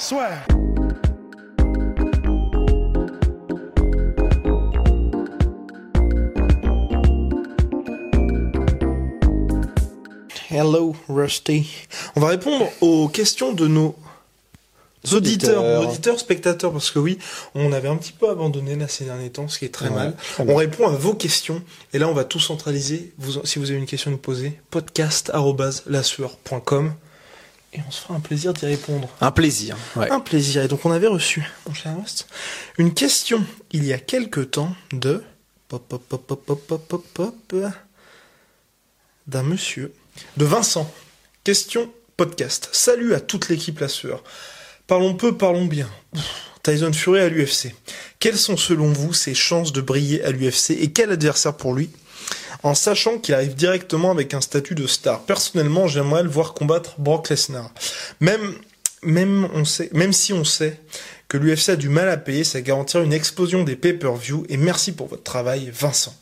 Soit. Hello Rusty. On va répondre aux questions de nos auditeurs, Auditeurs. spectateurs, parce que oui, on avait un petit peu abandonné là ces derniers temps, ce qui est très Ouais, mal. très on répond à vos questions, et là on va tout centraliser. Vous, si vous avez une question à nous poser, podcast@lasueur.com et on se fera un plaisir d'y répondre. Un plaisir, ouais. Un plaisir. Et donc on avait reçu, mon cher Rust, une question il y a quelque temps de pop pop pop pop pop pop pop, d'un monsieur de Vincent. Question podcast. Salut à toute l'équipe La Sueur. Parlons peu, parlons bien. Tyson Fury à l'UFC. Quelles sont selon vous ses chances de briller à l'UFC et quel adversaire pour lui en sachant qu'il arrive directement avec un statut de star. Personnellement, j'aimerais le voir combattre Brock Lesnar. Même, si on sait que l'UFC a du mal à payer, ça garantit une explosion des pay-per-view. Et merci pour votre travail, Vincent.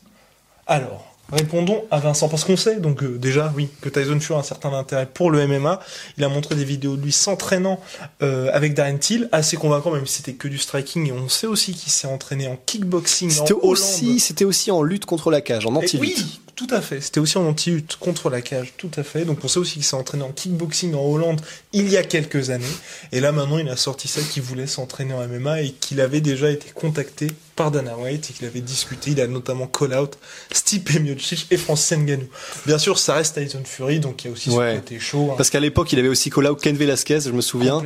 Alors, répondons à Vincent, parce qu'on sait, donc euh, déjà, oui, que Tyson Fury a un certain intérêt pour le MMA. Il a montré des vidéos de lui s'entraînant euh, avec Darren Till, assez convaincant, même si c'était que du striking. Et on sait aussi qu'il s'est entraîné en kickboxing en C'était aussi, c'était aussi en lutte contre la cage, en anti-lutte. Oui, tout à fait. C'était aussi en anti-lutte contre la cage, tout à fait. Donc on sait aussi qu'il s'est entraîné en kickboxing en Hollande il y a quelques anannées. Et là maintenant il a sorti ça qu'il voulait s'entraîner en MMA et qu'il avait déjà été contacté par Dana White et qu'il avait discuté. Il a notamment call out Stipe Miocic et Francis Ngannou. Bien sûr, ça reste Tyson Fury, donc il y a aussi Ouais. ce côté chaud. hein. Parce qu'à l'époque, il avait aussi call out Ken Velasquez, je me souviens.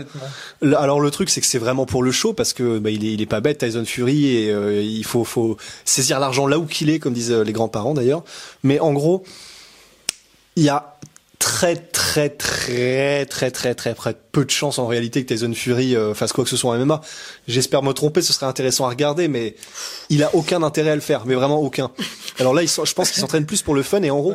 Alors le truc, c'est que c'est vraiment pour le show parce que bah, il est, il est pas bête, Tyson Fury, et euh, il faut, faut saisir l'argent là où qu'il est, comme disent euh, les grands-parents d'ailleurs. Mais en gros, il y a très très très très très très très peu de chances en réalité que Tyson Fury euh, fasse quoi que ce soit en MMA. J'espère me tromper, ce serait intéressant à regarder, mais il a aucun intérêt à le faire, mais vraiment aucun. Alors là, je pense qu'il s'entraîne plus pour le fun et en gros,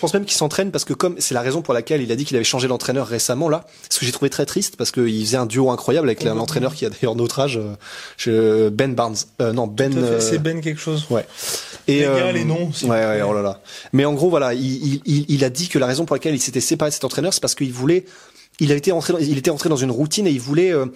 pense même qu'il s'entraîne parce que comme c'est la raison pour laquelle il a dit qu'il avait changé d'entraîneur récemment là, ce que j'ai trouvé très triste parce qu'il faisait un duo incroyable avec la- l'entraîneur qui a d'ailleurs notre âge, euh, je- Ben Barnes, euh, non Ben. Euh, C'est Ben quelque chose. Ouais. Et euh, Les gars, les noms, Ouais, ouais, oh là là. Mais en gros, voilà, il, il, il, il a dit que la raison pour laquelle il s'était séparé de cet entraîneur, c'est parce qu'il voulait, il a été entré, il était entré dans une routine et il voulait euh,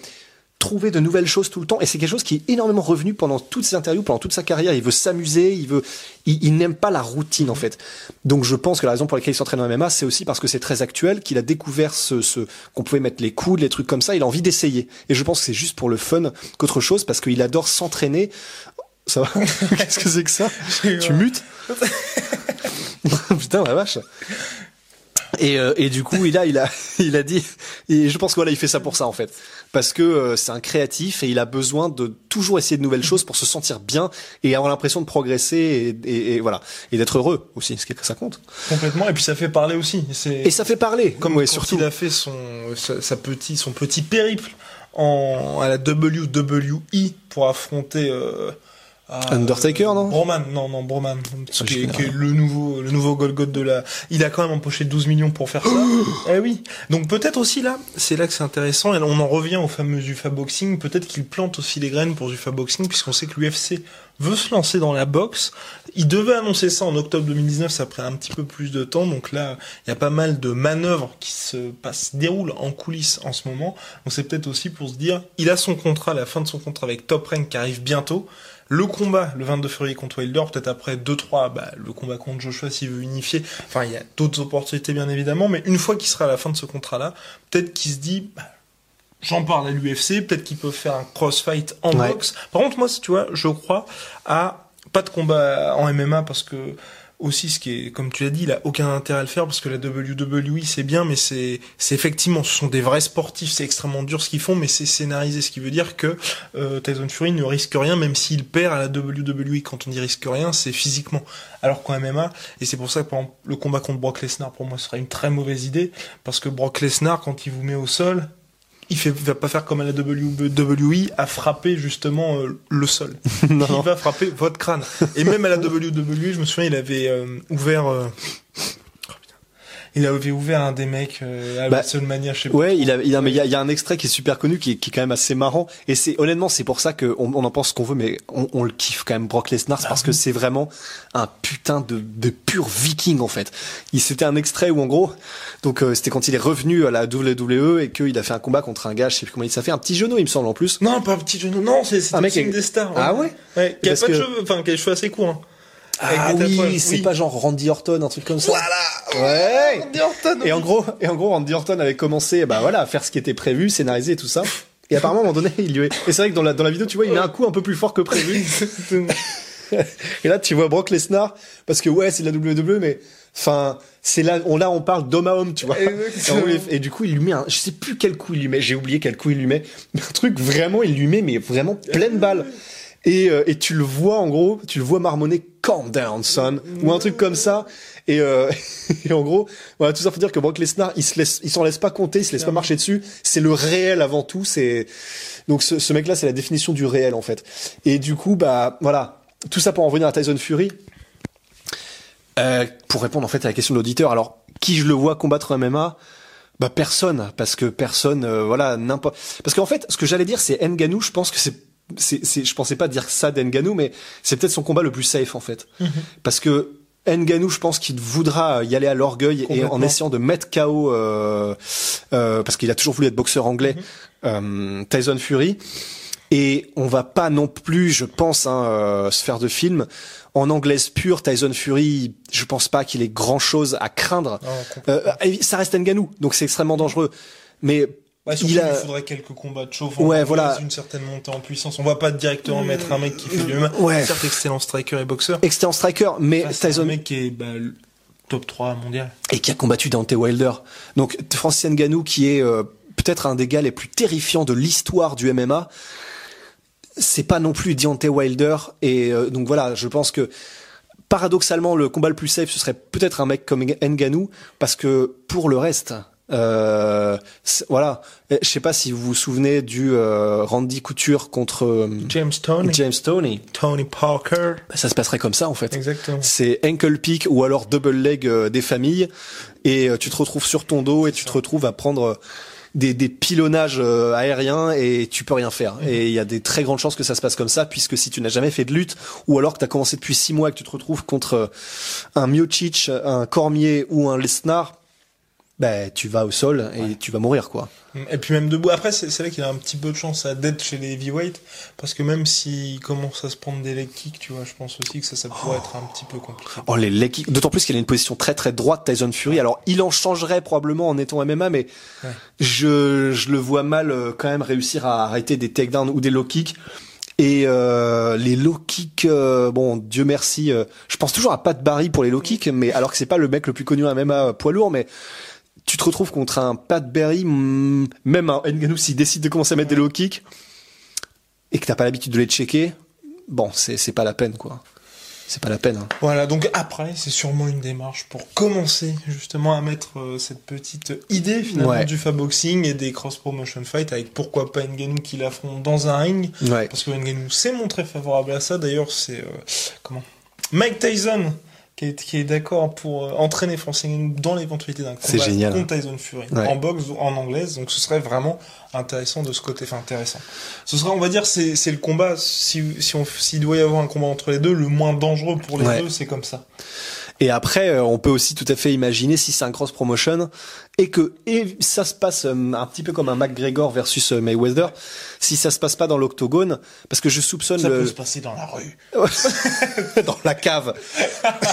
trouver de nouvelles choses tout le temps. Et c'est quelque chose qui est énormément revenu pendant toutes ses interviews, pendant toute sa carrière. Il veut s'amuser, il veut, il, il n'aime pas la routine en fait. Donc je pense que la raison pour laquelle il s'entraîne en MMA, c'est aussi parce que c'est très actuel, qu'il a découvert ce, ce qu'on pouvait mettre les coudes, les trucs comme ça. Il a envie d'essayer. Et je pense que c'est juste pour le fun qu'autre chose, parce qu'il adore s'entraîner. Ça va Qu'est-ce que c'est que ça Tu mutes Putain, la vache. Et, euh, et du coup, il a, il a, il a dit, et je pense que voilà, il fait ça pour ça en fait, parce que euh, c'est un créatif et il a besoin de toujours essayer de nouvelles choses pour se sentir bien et avoir l'impression de progresser et, et- et voilà et d'être heureux aussi, ce qui ça compte. Complètement. Et puis ça fait parler aussi. Et ça fait parler, comme ouais, quand surtout. il a fait son sa, sa petit son petit périple en à la WWE pour affronter euh, Undertaker, non? Broman, non non Broman, Ça, qui, est, qui est le nouveau le nouveau Golgoth de la. Il a quand même empoché 12 millions pour faire ça. eh oui. Donc peut-être aussi là, c'est là que c'est intéressant et là, on en revient au fameux UFA boxing. Peut-être qu'il plante aussi les graines pour UFA boxing puisqu'on sait que l'UFC veut se lancer dans la boxe. Il devait annoncer ça en octobre 2019, ça pris un petit peu plus de temps. Donc là, il y a pas mal de manœuvres qui se passent, se déroulent en coulisses en ce moment. Donc c'est peut-être aussi pour se dire, il a son contrat, la fin de son contrat avec Top Rank qui arrive bientôt. Le combat, le 22 février contre Wilder, peut-être après 2-3, bah, le combat contre Joshua s'il veut unifier. Enfin, il y a d'autres opportunités bien évidemment, mais une fois qu'il sera à la fin de ce contrat-là, peut-être qu'il se dit, bah, j'en parle à l'UFC, peut-être qu'ils peuvent faire un crossfight en Ouais. boxe. Par contre, moi, tu vois, je crois à pas de combat en MMA parce que aussi ce qui est, comme tu l'as dit, il a aucun intérêt à le faire parce que la WWE c'est bien, mais c'est, c'est effectivement, ce sont des vrais sportifs, c'est extrêmement dur ce qu'ils font, mais c'est scénarisé, ce qui veut dire que euh, Tyson Fury ne risque rien, même s'il perd à la WWE. Quand on dit risque rien, c'est physiquement. Alors qu'en MMA, et c'est pour ça que le combat contre Brock Lesnar pour moi serait une très mauvaise idée parce que Brock Lesnar, quand il vous met au sol, il fait, va pas faire comme à la WWE à frapper justement euh, le sol. Non, il va frapper votre crâne. Et même à la WWE, je me souviens, il avait euh, ouvert. Il avait ouvert un des mecs euh, à Bah, WrestleMania, je sais pas. Ouais, il a, il a, mais il y a, y a un extrait qui est super connu, qui est, qui est quand même assez marrant. Et c'est honnêtement, c'est pour ça que on, on en pense ce qu'on veut, mais on, on le kiffe quand même Brock Lesnar, c'est parce que c'est vraiment un putain de, de pur Viking en fait. Il c'était un extrait où en gros, donc euh, c'était quand il est revenu à la WWE et qu'il a fait un combat contre un gars, je sais plus comment il s'est fait, un petit genou il me semble en plus. Non, pas un petit genou. Non, c'est Un mec mec avec- des stars. Ah ouais Ouais, qui a pas de cheveux, enfin, qui a les cheveux assez courts. hein. Ah oui, c'est oui. pas genre Randy Orton, un truc comme ça. Voilà. Ouais. Randy Orton, Et en gros, et en gros, Randy Orton avait commencé, bah voilà, à faire ce qui était prévu, scénarisé et tout ça. Et apparemment, à un moment donné, il lui est... Et c'est vrai que dans la, dans la vidéo, tu vois, il met un coup un peu plus fort que prévu. Et là, tu vois Brock Lesnar, parce que ouais, c'est de la WWE, mais enfin, c'est là, on là, on parle d'homme à homme, tu vois. Et du coup, il lui met un, je sais plus quel coup il lui met, j'ai oublié quel coup il lui met, mais un truc vraiment, il lui met, mais vraiment pleine balle. Et, euh, et tu le vois en gros, tu le vois marmonner calm down son ou un truc comme ça. Et, euh, et en gros, voilà tout ça pour dire que Brock Lesnar, il se laisse, il s'en laisse pas compter, il se laisse pas marcher dessus. C'est le réel avant tout. C'est donc ce, ce mec-là, c'est la définition du réel en fait. Et du coup, bah voilà, tout ça pour en revenir à Tyson Fury. Euh, pour répondre en fait à la question de l'auditeur, alors qui je le vois combattre en MMA bah personne parce que personne euh, voilà n'importe parce qu'en fait ce que j'allais dire c'est Nganou je pense que c'est c'est c'est je pensais pas dire ça d'Nganou mais c'est peut-être son combat le plus safe en fait parce que Nganou je pense qu'il voudra y aller à l'orgueil et en essayant de mettre KO euh, euh, parce qu'il a toujours voulu être boxeur anglais euh, Tyson Fury et on va pas non plus, je pense, hein, euh, se faire de film en anglaise pure. Tyson Fury, je pense pas qu'il ait grand chose à craindre. Euh, et ça reste Ngannou, donc c'est extrêmement dangereux. Mais Ouais, surtout il faudrait quelques combats de chauffe. Ouais, en voilà. Une certaine montée en puissance. On va pas directement mettre un mec qui fait du MMA. Ouais. Certes, excellent striker et boxeur. excellent striker, mais Face à un Tyson mec qui est bah, top 3 mondial. et qui a combattu Dante Wilder. Donc Francis Ngannou qui est euh, peut-être un des gars les plus terrifiants de l'histoire du MMA. C'est pas non plus Deontay Wilder et euh, donc voilà, je pense que paradoxalement le combat le plus safe ce serait peut-être un mec comme Ngannou parce que pour le reste euh, voilà, je sais pas si vous vous souvenez du euh, Randy Couture contre euh, James Tony. James Toney. Tony Parker. Bah, ça se passerait comme ça en fait. Exactement. C'est ankle pick ou alors double leg euh, des familles et euh, tu te retrouves sur ton dos et tu te retrouves à prendre des, des pilonnages aériens et tu peux rien faire. Et il y a des très grandes chances que ça se passe comme ça puisque si tu n'as jamais fait de lutte ou alors que tu as commencé depuis six mois et que tu te retrouves contre un Miocic, un Cormier ou un Lesnar, bah, tu vas au sol et tu vas mourir quoi. Et puis même debout. Après, c'est vrai qu'il a un petit peu de chance à d'être chez les heavyweight. Parce que même s'il commence à se prendre des leg kicks, tu vois, je pense aussi que ça, ça pourrait être un petit peu compliqué. Oh, les leg kicks. D'autant plus qu'il a une position très très droite, Tyson Fury. Alors, il en changerait probablement en étant MMA, mais Ouais. je, je le vois mal euh, quand même réussir à arrêter des takedowns ou des low kicks. Et euh, les low kicks, euh, bon, Dieu merci, euh, je pense toujours à Pat Barry pour les low kicks, mais alors que c'est pas le mec le plus connu en MMA poids lourd, mais tu te retrouves contre un Pat Barry, hmm, même un Ngannou s'il décide de commencer à mettre des low kicks et que t'as pas l'habitude de les checker, bon, c'est pas la peine quoi. C'est pas la peine. hein. Voilà, donc après, c'est sûrement une démarche pour commencer justement à mettre euh, cette petite idée finalement Ouais. du faboxing et des cross-promotion fight avec pourquoi pas Ngannou qui l'affronte dans un ring. Ouais. Parce que Ngannou s'est montré favorable à ça. D'ailleurs, c'est euh, comment? Mike Tyson qui est, qui est d'accord pour euh, entraîner Francis Ngannou dans l'éventualité d'un combat génial. contre Tyson Fury Ouais. en boxe ou en anglaise. Donc ce serait vraiment intéressant de ce côté. Enfin intéressant. Ce serait, on va dire, c'est c'est le combat. Si si on s'il doit y avoir un combat entre les deux, le moins dangereux pour les Ouais. deux, c'est comme ça. Et après, euh, on peut aussi tout à fait imaginer si c'est un cross promotion et que et ça se passe euh, un petit peu comme un McGregor versus euh, Mayweather, si ça se passe pas dans l'octogone, parce que je soupçonne Ça le peut se passer dans la rue. dans la cave.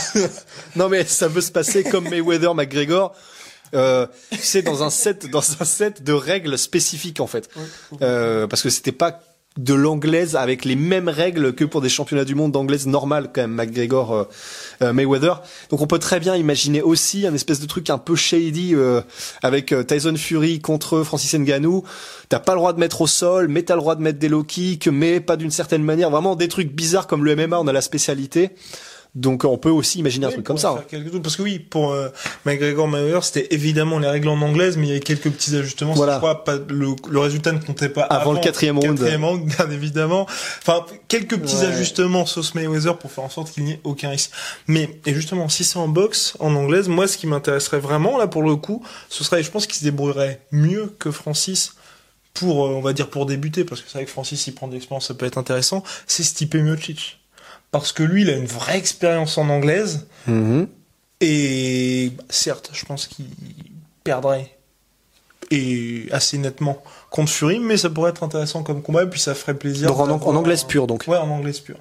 non mais ça peut se passer comme Mayweather McGregor. Euh, c'est dans un set dans un set de règles spécifiques en fait, Euh, parce que c'était pas de l'anglaise avec les mêmes règles que pour des championnats du monde d'anglaise normale quand même McGregor euh, euh, Mayweather. Donc on peut très bien imaginer aussi un espèce de truc un peu shady euh, avec Tyson Fury contre Francis Ngannou. T'as pas le droit de mettre au sol mais t'as le droit de mettre des low kicks mais pas d'une certaine manière. Vraiment des trucs bizarres comme le MMA on a la spécialité donc on peut aussi imaginer un truc comme ça. Hein. Parce que oui, pour euh, McGregor Mayweather, c'était évidemment les règles en anglaise, mais il y avait quelques petits ajustements. Voilà. Crois, pas, le, le, résultat ne comptait pas avant, avant le quatrième round. Quatrième round, bien évidemment. Enfin, quelques petits ajustements sauce Mayweather pour faire en sorte qu'il n'y ait aucun risque. Mais et justement, si c'est en boxe en anglaise, moi, ce qui m'intéresserait vraiment là pour le coup, ce serait, je pense qu'il se débrouillerait mieux que Francis pour, euh, on va dire, pour débuter, parce que c'est vrai que Francis, il prend de l'expérience, ça peut être intéressant. C'est Stipe Miocic parce que lui, il a une vraie expérience en anglaise. Mhm. Et certes, je pense qu'il perdrait et assez nettement contre Fury, mais ça pourrait être intéressant comme combat et puis ça ferait plaisir. Donc en, anglaise pure, donc. Ouais, en anglaise pure.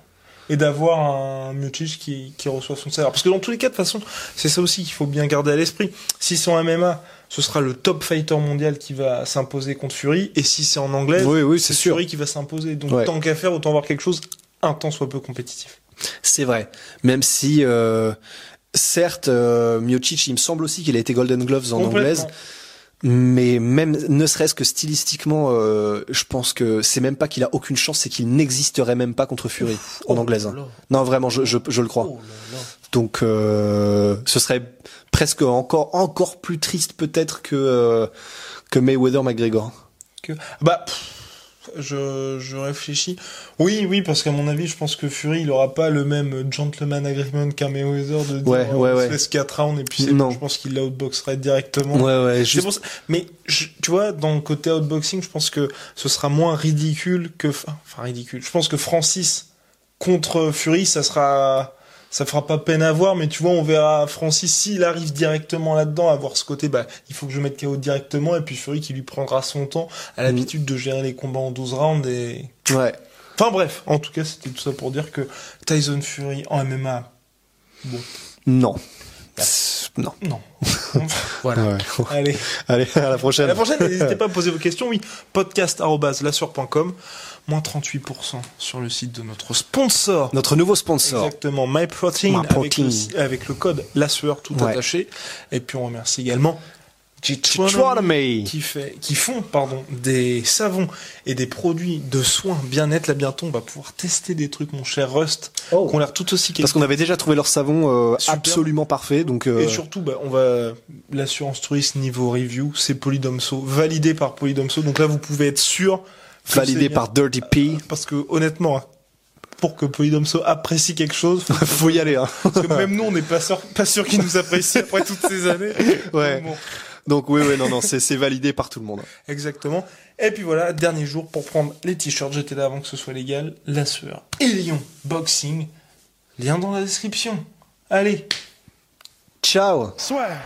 Et d'avoir un Miocic qui, qui reçoit son salaire. Parce que dans tous les cas, de toute façon, c'est ça aussi qu'il faut bien garder à l'esprit. Si c'est en MMA, ce sera le top fighter mondial qui va s'imposer contre Fury. Et si c'est en oui, oui, c'est Fury qui va s'imposer. Donc tant qu'à faire, autant avoir quelque chose un temps soit peu compétitif. C'est vrai. Même si, euh, certes, euh, Miocic, il me semble aussi qu'il a été Golden Gloves en anglaise. Mais même, ne serait-ce que stylistiquement, euh, je pense que c'est même pas qu'il a aucune chance, c'est qu'il n'existerait même pas contre Fury en oh anglaise. Hein. Non, vraiment, je, je, je le crois. Oh Donc, euh, ce serait presque encore encore plus triste peut-être que que Mayweather McGregor. Que bah. Je, je réfléchis. Oui, oui, parce qu'à mon avis, je pense que Fury, il aura pas le même gentleman agreement qu'un Mayweather de dire ouais, ouais, on ouais. se laisse 4 rounds et puis bon, je pense qu'il l'outboxerait directement. Ouais, ouais, juste... Mais tu vois, dans le côté outboxing, je pense que ce sera moins ridicule que... Enfin, ridicule. Je pense que Francis contre Fury, ça sera ça fera pas peine à voir, mais tu vois, on verra Francis s'il arrive directement là-dedans, à voir ce côté, bah, il faut que je mette KO directement, et puis Fury qui lui prendra son temps, à l'habitude de gérer les combats en 12 rounds et. Ouais. Enfin bref, en tout cas, c'était tout ça pour dire que Tyson Fury en MMA, bon. Non. Non. Non. voilà. Allez. Allez, à la prochaine. À la prochaine, n'hésitez pas à poser vos questions. Oui, podcast.lassure.com moins 38% sur le site de notre sponsor. Notre nouveau sponsor. Exactement, MyProtein, Avec, le, avec le code la sueur tout attaché. Et puis on remercie également Qui fait, qui font, pardon, des savons et des produits de soins bien-être. Là, bientôt, on va pouvoir tester des trucs, mon cher Rust, oh. qui ont l'air tout aussi Parce qu'on avait déjà trouvé leur savon euh, absolument parfait, donc. Euh... Et surtout, bah, on va l'assurance touriste niveau review, c'est Polydomso, validé par Polydomso. Donc là, vous pouvez être sûr validé par Dirty P. Parce que honnêtement, hein, pour que Polydomso apprécie quelque chose, faut, faut y aller. Hein. Parce que même nous, on n'est pas sûr, pas sûr qu'il nous apprécie après toutes ces années. Ouais. Donc oui, oui, non, non, c'est validé par tout le monde. Exactement. Et puis voilà, dernier jour pour prendre les t-shirts. J'étais là avant que ce soit légal. La sueur. Et Lyon Boxing. Lien dans la description. Allez. Ciao. Soir.